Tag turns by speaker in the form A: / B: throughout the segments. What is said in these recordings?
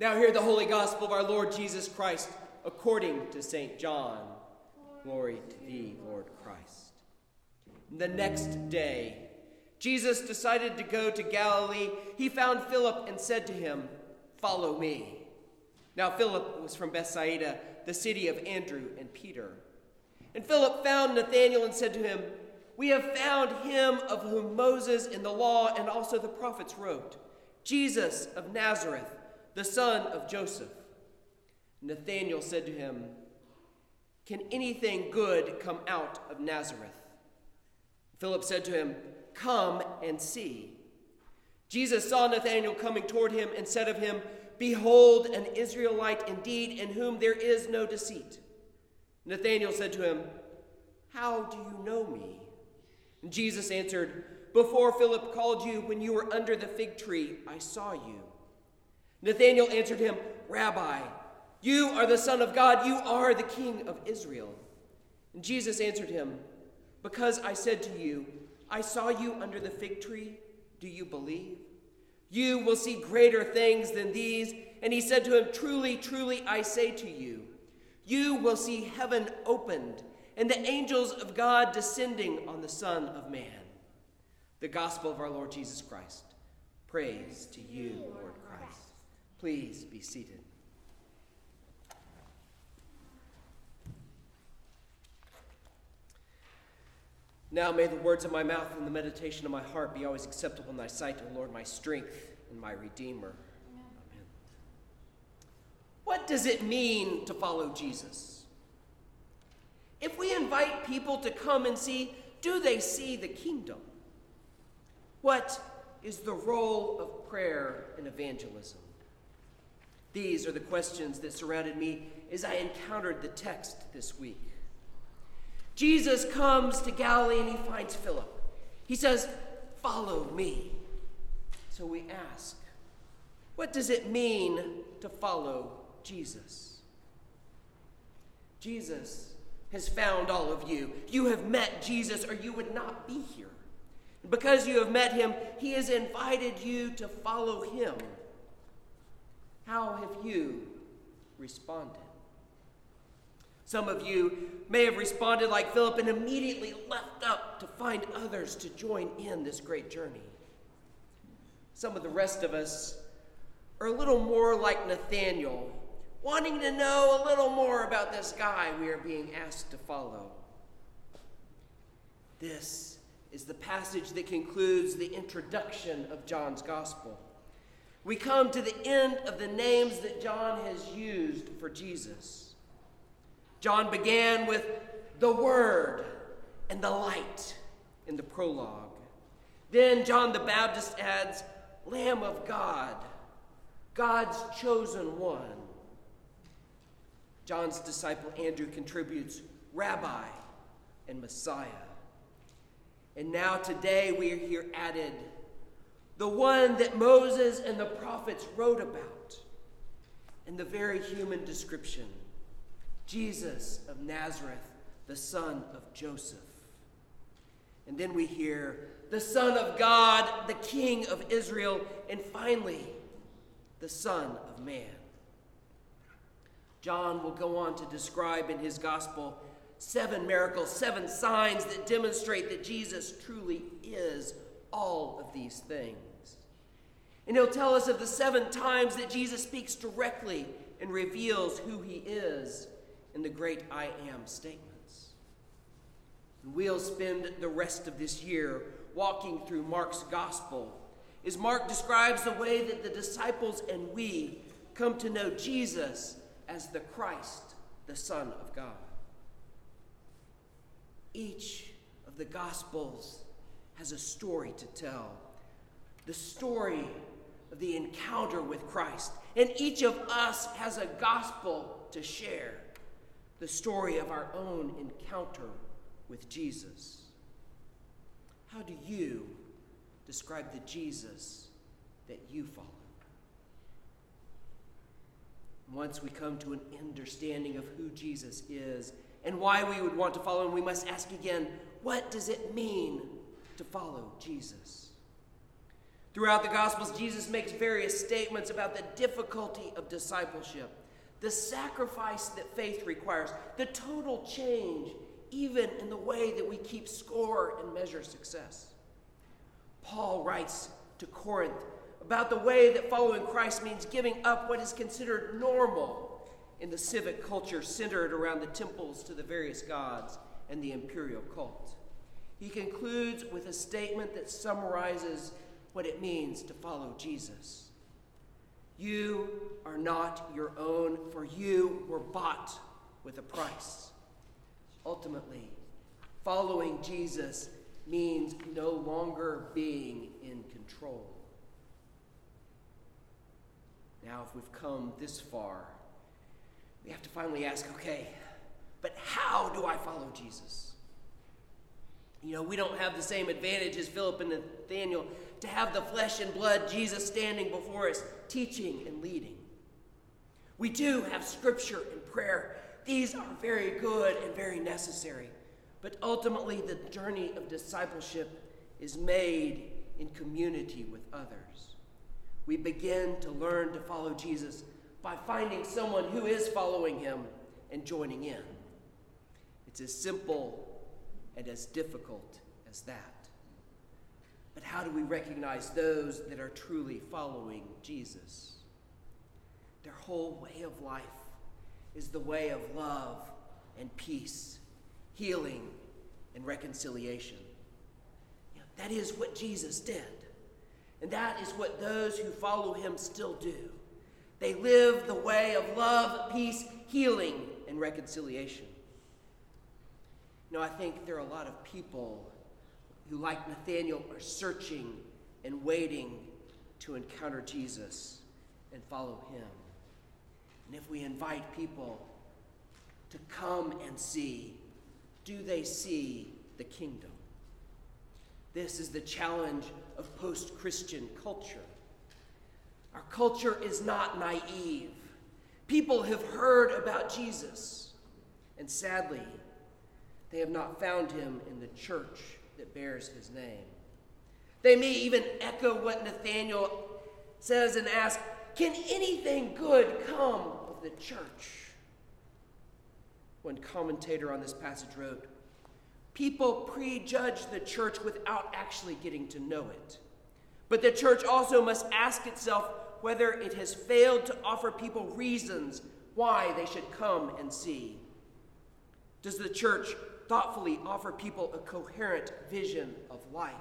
A: Now hear the holy gospel of our Lord Jesus Christ according to St. John. Glory to thee, Lord Christ. The next day, Jesus decided to go to Galilee. He found Philip and said to him, Follow me. Now, Philip was from Bethsaida, the city of Andrew and Peter. And Philip found Nathanael and said to him, We have found him of whom Moses in the law and also the prophets wrote, Jesus of Nazareth the son of Joseph. Nathanael said to him, Can anything good come out of Nazareth? Philip said to him, Come and see. Jesus saw Nathanael coming toward him and said of him, Behold, an Israelite indeed, in whom there is no deceit. Nathanael said to him, How do you know me? And Jesus answered, Before Philip called you, when you were under the fig tree, I saw you. Nathanael answered him, Rabbi, you are the Son of God, you are the King of Israel. And Jesus answered him, Because I said to you, I saw you under the fig tree, do you believe? You will see greater things than these. And he said to him, Truly, truly, I say to you, you will see heaven opened and the angels of God descending on the Son of Man. The gospel of our Lord Jesus Christ. Praise to you, Lord Christ. Please be seated. Now may the words of my mouth and the meditation of my heart be always acceptable in thy sight, O Lord, my strength and my redeemer. Amen. Amen. What does it mean to follow Jesus? If we invite people to come and see, do they see the kingdom? What is the role of prayer in evangelism? These are the questions that surrounded me as I encountered the text this week. Jesus comes to Galilee and he finds Philip. He says, Follow me. So we ask, What does it mean to follow Jesus? Jesus has found all of you. You have met Jesus, or you would not be here. Because you have met him, he has invited you to follow him. How have you responded? Some of you may have responded like Philip and immediately left up to find others to join in this great journey. Some of the rest of us are a little more like Nathaniel, wanting to know a little more about this guy we are being asked to follow. This is the passage that concludes the introduction of John's gospel we come to the end of the names that John has used for Jesus. John began with the Word and the light in the prologue. Then John the Baptist adds, Lamb of God, God's chosen one. John's disciple Andrew contributes Rabbi and Messiah. And now today we are here added the one that Moses and the prophets wrote about, and the very human description Jesus of Nazareth, the son of Joseph. And then we hear the Son of God, the King of Israel, and finally, the Son of Man. John will go on to describe in his gospel seven miracles, seven signs that demonstrate that Jesus truly is all of these things. And he'll tell us of the seven times that Jesus speaks directly and reveals who he is in the great I am statements. And we'll spend the rest of this year walking through Mark's gospel as Mark describes the way that the disciples and we come to know Jesus as the Christ, the Son of God. Each of the gospels has a story to tell. The story of the encounter with Christ. And each of us has a gospel to share the story of our own encounter with Jesus. How do you describe the Jesus that you follow? Once we come to an understanding of who Jesus is and why we would want to follow him, we must ask again what does it mean to follow Jesus? Throughout the Gospels, Jesus makes various statements about the difficulty of discipleship, the sacrifice that faith requires, the total change, even in the way that we keep score and measure success. Paul writes to Corinth about the way that following Christ means giving up what is considered normal in the civic culture centered around the temples to the various gods and the imperial cult. He concludes with a statement that summarizes what it means to follow Jesus. You are not your own, for you were bought with a price. Ultimately, following Jesus means no longer being in control. Now, if we've come this far, we have to finally ask okay, but how do I follow Jesus? You know, we don't have the same advantage as Philip and Nathaniel to have the flesh and blood Jesus standing before us, teaching and leading. We do have scripture and prayer. These are very good and very necessary. But ultimately, the journey of discipleship is made in community with others. We begin to learn to follow Jesus by finding someone who is following him and joining in. It's as simple and as difficult as that. But how do we recognize those that are truly following Jesus? Their whole way of life is the way of love and peace, healing and reconciliation. You know, that is what Jesus did. And that is what those who follow him still do. They live the way of love, peace, healing, and reconciliation. Know, I think there are a lot of people who, like Nathaniel, are searching and waiting to encounter Jesus and follow him. And if we invite people to come and see, do they see the kingdom? This is the challenge of post Christian culture. Our culture is not naive. People have heard about Jesus, and sadly, they have not found him in the church that bears his name. They may even echo what Nathaniel says and ask Can anything good come of the church? One commentator on this passage wrote People prejudge the church without actually getting to know it. But the church also must ask itself whether it has failed to offer people reasons why they should come and see. Does the church thoughtfully offer people a coherent vision of life?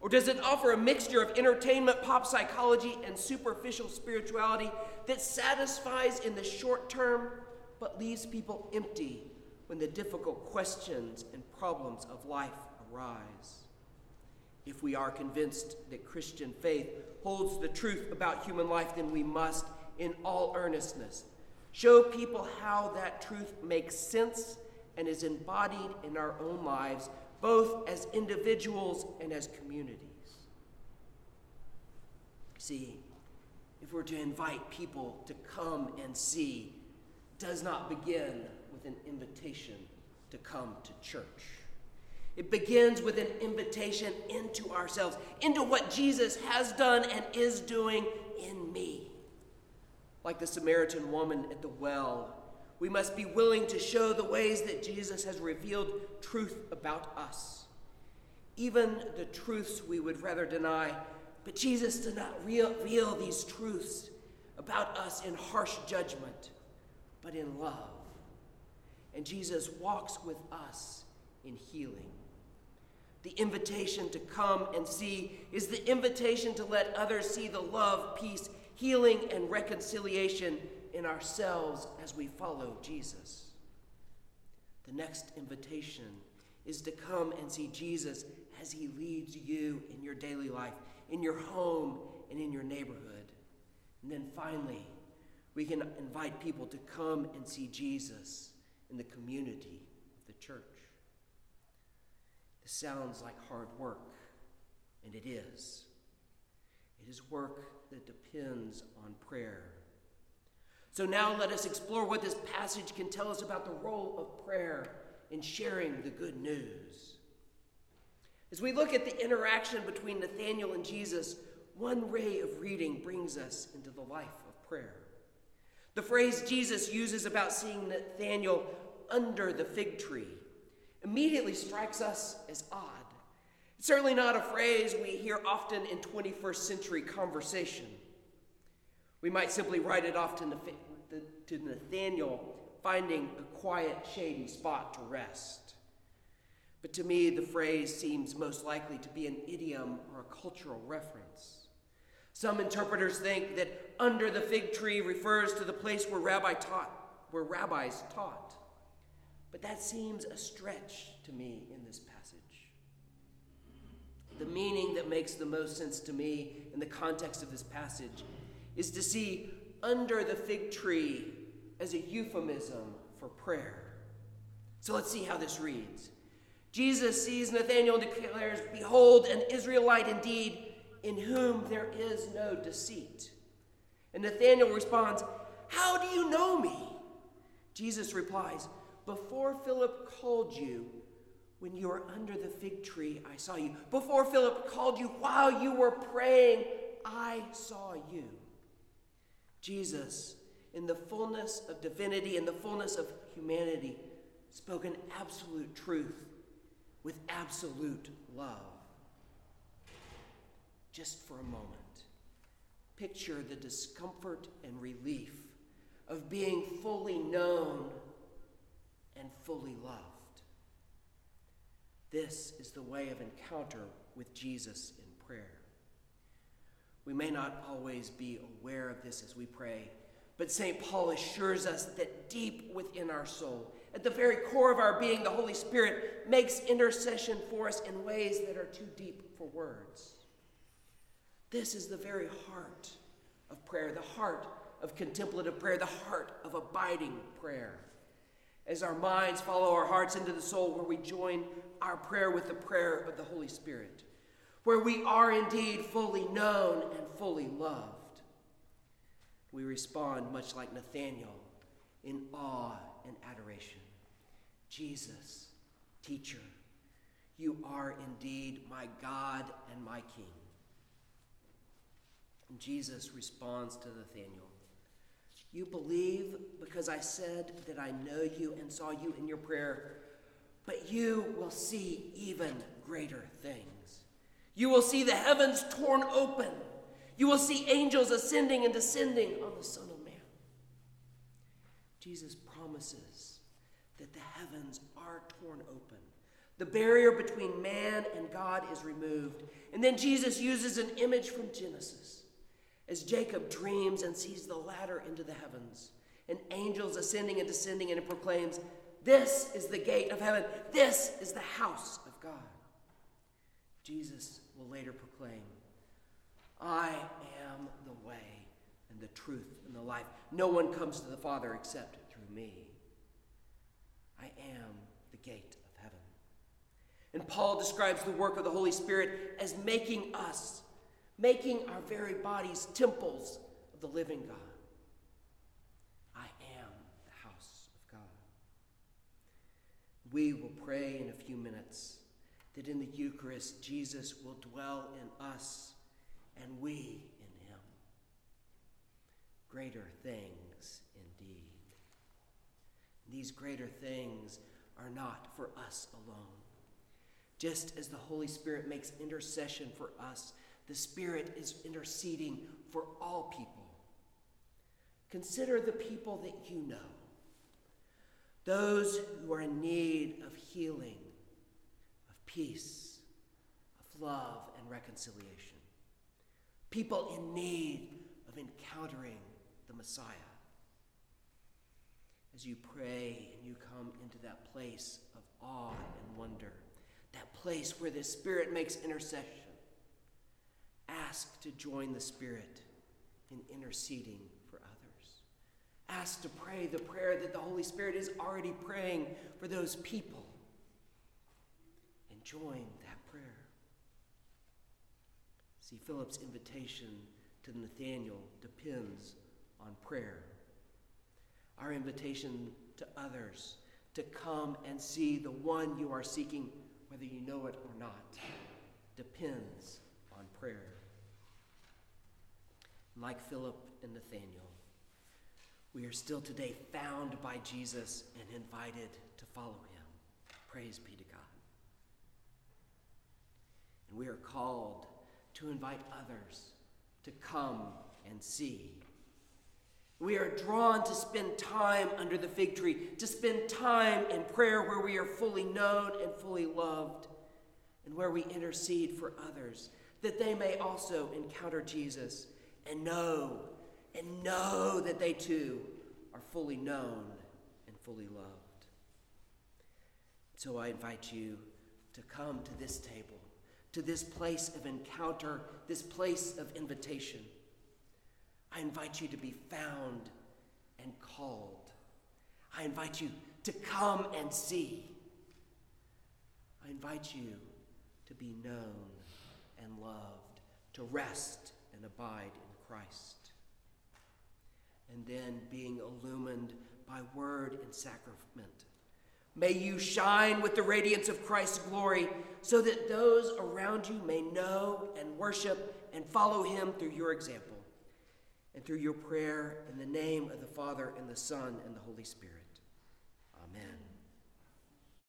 A: Or does it offer a mixture of entertainment, pop psychology, and superficial spirituality that satisfies in the short term but leaves people empty when the difficult questions and problems of life arise? If we are convinced that Christian faith holds the truth about human life, then we must, in all earnestness, show people how that truth makes sense and is embodied in our own lives, both as individuals and as communities. See, if we're to invite people to come and see, does not begin with an invitation to come to church. It begins with an invitation into ourselves, into what Jesus has done and is doing in me. Like the Samaritan woman at the well we must be willing to show the ways that Jesus has revealed truth about us, even the truths we would rather deny. But Jesus did not reveal these truths about us in harsh judgment, but in love. And Jesus walks with us in healing. The invitation to come and see is the invitation to let others see the love, peace, healing, and reconciliation in ourselves as we follow Jesus. The next invitation is to come and see Jesus as he leads you in your daily life, in your home, and in your neighborhood. And then finally, we can invite people to come and see Jesus in the community, of the church. This sounds like hard work, and it is. It is work that depends on prayer so now let us explore what this passage can tell us about the role of prayer in sharing the good news. As we look at the interaction between Nathanael and Jesus, one ray of reading brings us into the life of prayer. The phrase Jesus uses about seeing Nathanael under the fig tree immediately strikes us as odd. It's certainly not a phrase we hear often in 21st century conversation. We might simply write it off to, to Nathaniel finding a quiet, shady spot to rest. But to me, the phrase seems most likely to be an idiom or a cultural reference. Some interpreters think that under the fig tree refers to the place where rabbi taught, where rabbis taught. But that seems a stretch to me in this passage. The meaning that makes the most sense to me in the context of this passage is to see under the fig tree as a euphemism for prayer. So let's see how this reads. Jesus sees Nathanael and declares, Behold, an Israelite indeed, in whom there is no deceit. And Nathanael responds, How do you know me? Jesus replies, Before Philip called you, when you were under the fig tree, I saw you. Before Philip called you while you were praying, I saw you. Jesus, in the fullness of divinity and the fullness of humanity, spoke an absolute truth with absolute love. Just for a moment, picture the discomfort and relief of being fully known and fully loved. This is the way of encounter with Jesus in prayer. We may not always be aware of this as we pray, but St. Paul assures us that deep within our soul, at the very core of our being, the Holy Spirit makes intercession for us in ways that are too deep for words. This is the very heart of prayer, the heart of contemplative prayer, the heart of abiding prayer. As our minds follow our hearts into the soul, where we join our prayer with the prayer of the Holy Spirit where we are indeed fully known and fully loved. We respond much like Nathanael in awe and adoration. Jesus, teacher, you are indeed my God and my King. And Jesus responds to Nathanael You believe because I said that I know you and saw you in your prayer, but you will see even greater things. You will see the heavens torn open. You will see angels ascending and descending on the Son of Man. Jesus promises that the heavens are torn open. The barrier between man and God is removed. And then Jesus uses an image from Genesis as Jacob dreams and sees the ladder into the heavens and angels ascending and descending, and it proclaims, This is the gate of heaven. This is the house of God. Jesus will later proclaim, I am the way and the truth and the life. No one comes to the Father except through me. I am the gate of heaven. And Paul describes the work of the Holy Spirit as making us, making our very bodies temples of the living God. I am the house of God. We will pray in a few minutes that in the Eucharist, Jesus will dwell in us and we in him. Greater things indeed. These greater things are not for us alone. Just as the Holy Spirit makes intercession for us, the Spirit is interceding for all people. Consider the people that you know, those who are in need of healing peace, of love and reconciliation. People in need of encountering the Messiah. As you pray and you come into that place of awe and wonder, that place where the Spirit makes intercession, ask to join the Spirit in interceding for others. Ask to pray the prayer that the Holy Spirit is already praying for those people join that prayer. See, Philip's invitation to Nathanael depends on prayer. Our invitation to others to come and see the one you are seeking whether you know it or not, depends on prayer. Like Philip and Nathanael, we are still today found by Jesus and invited to follow him. Praise be to God. And we are called to invite others to come and see. We are drawn to spend time under the fig tree, to spend time in prayer where we are fully known and fully loved, and where we intercede for others, that they may also encounter Jesus and know and know that they too are fully known and fully loved. So I invite you to come to this table, to this place of encounter, this place of invitation. I invite you to be found and called. I invite you to come and see. I invite you to be known and loved, to rest and abide in Christ. And then being illumined by word and sacrament. May you shine with the radiance of Christ's glory so that those around you may know and worship and follow him through your example and through your prayer in the name of the Father and the Son and the Holy Spirit. Amen.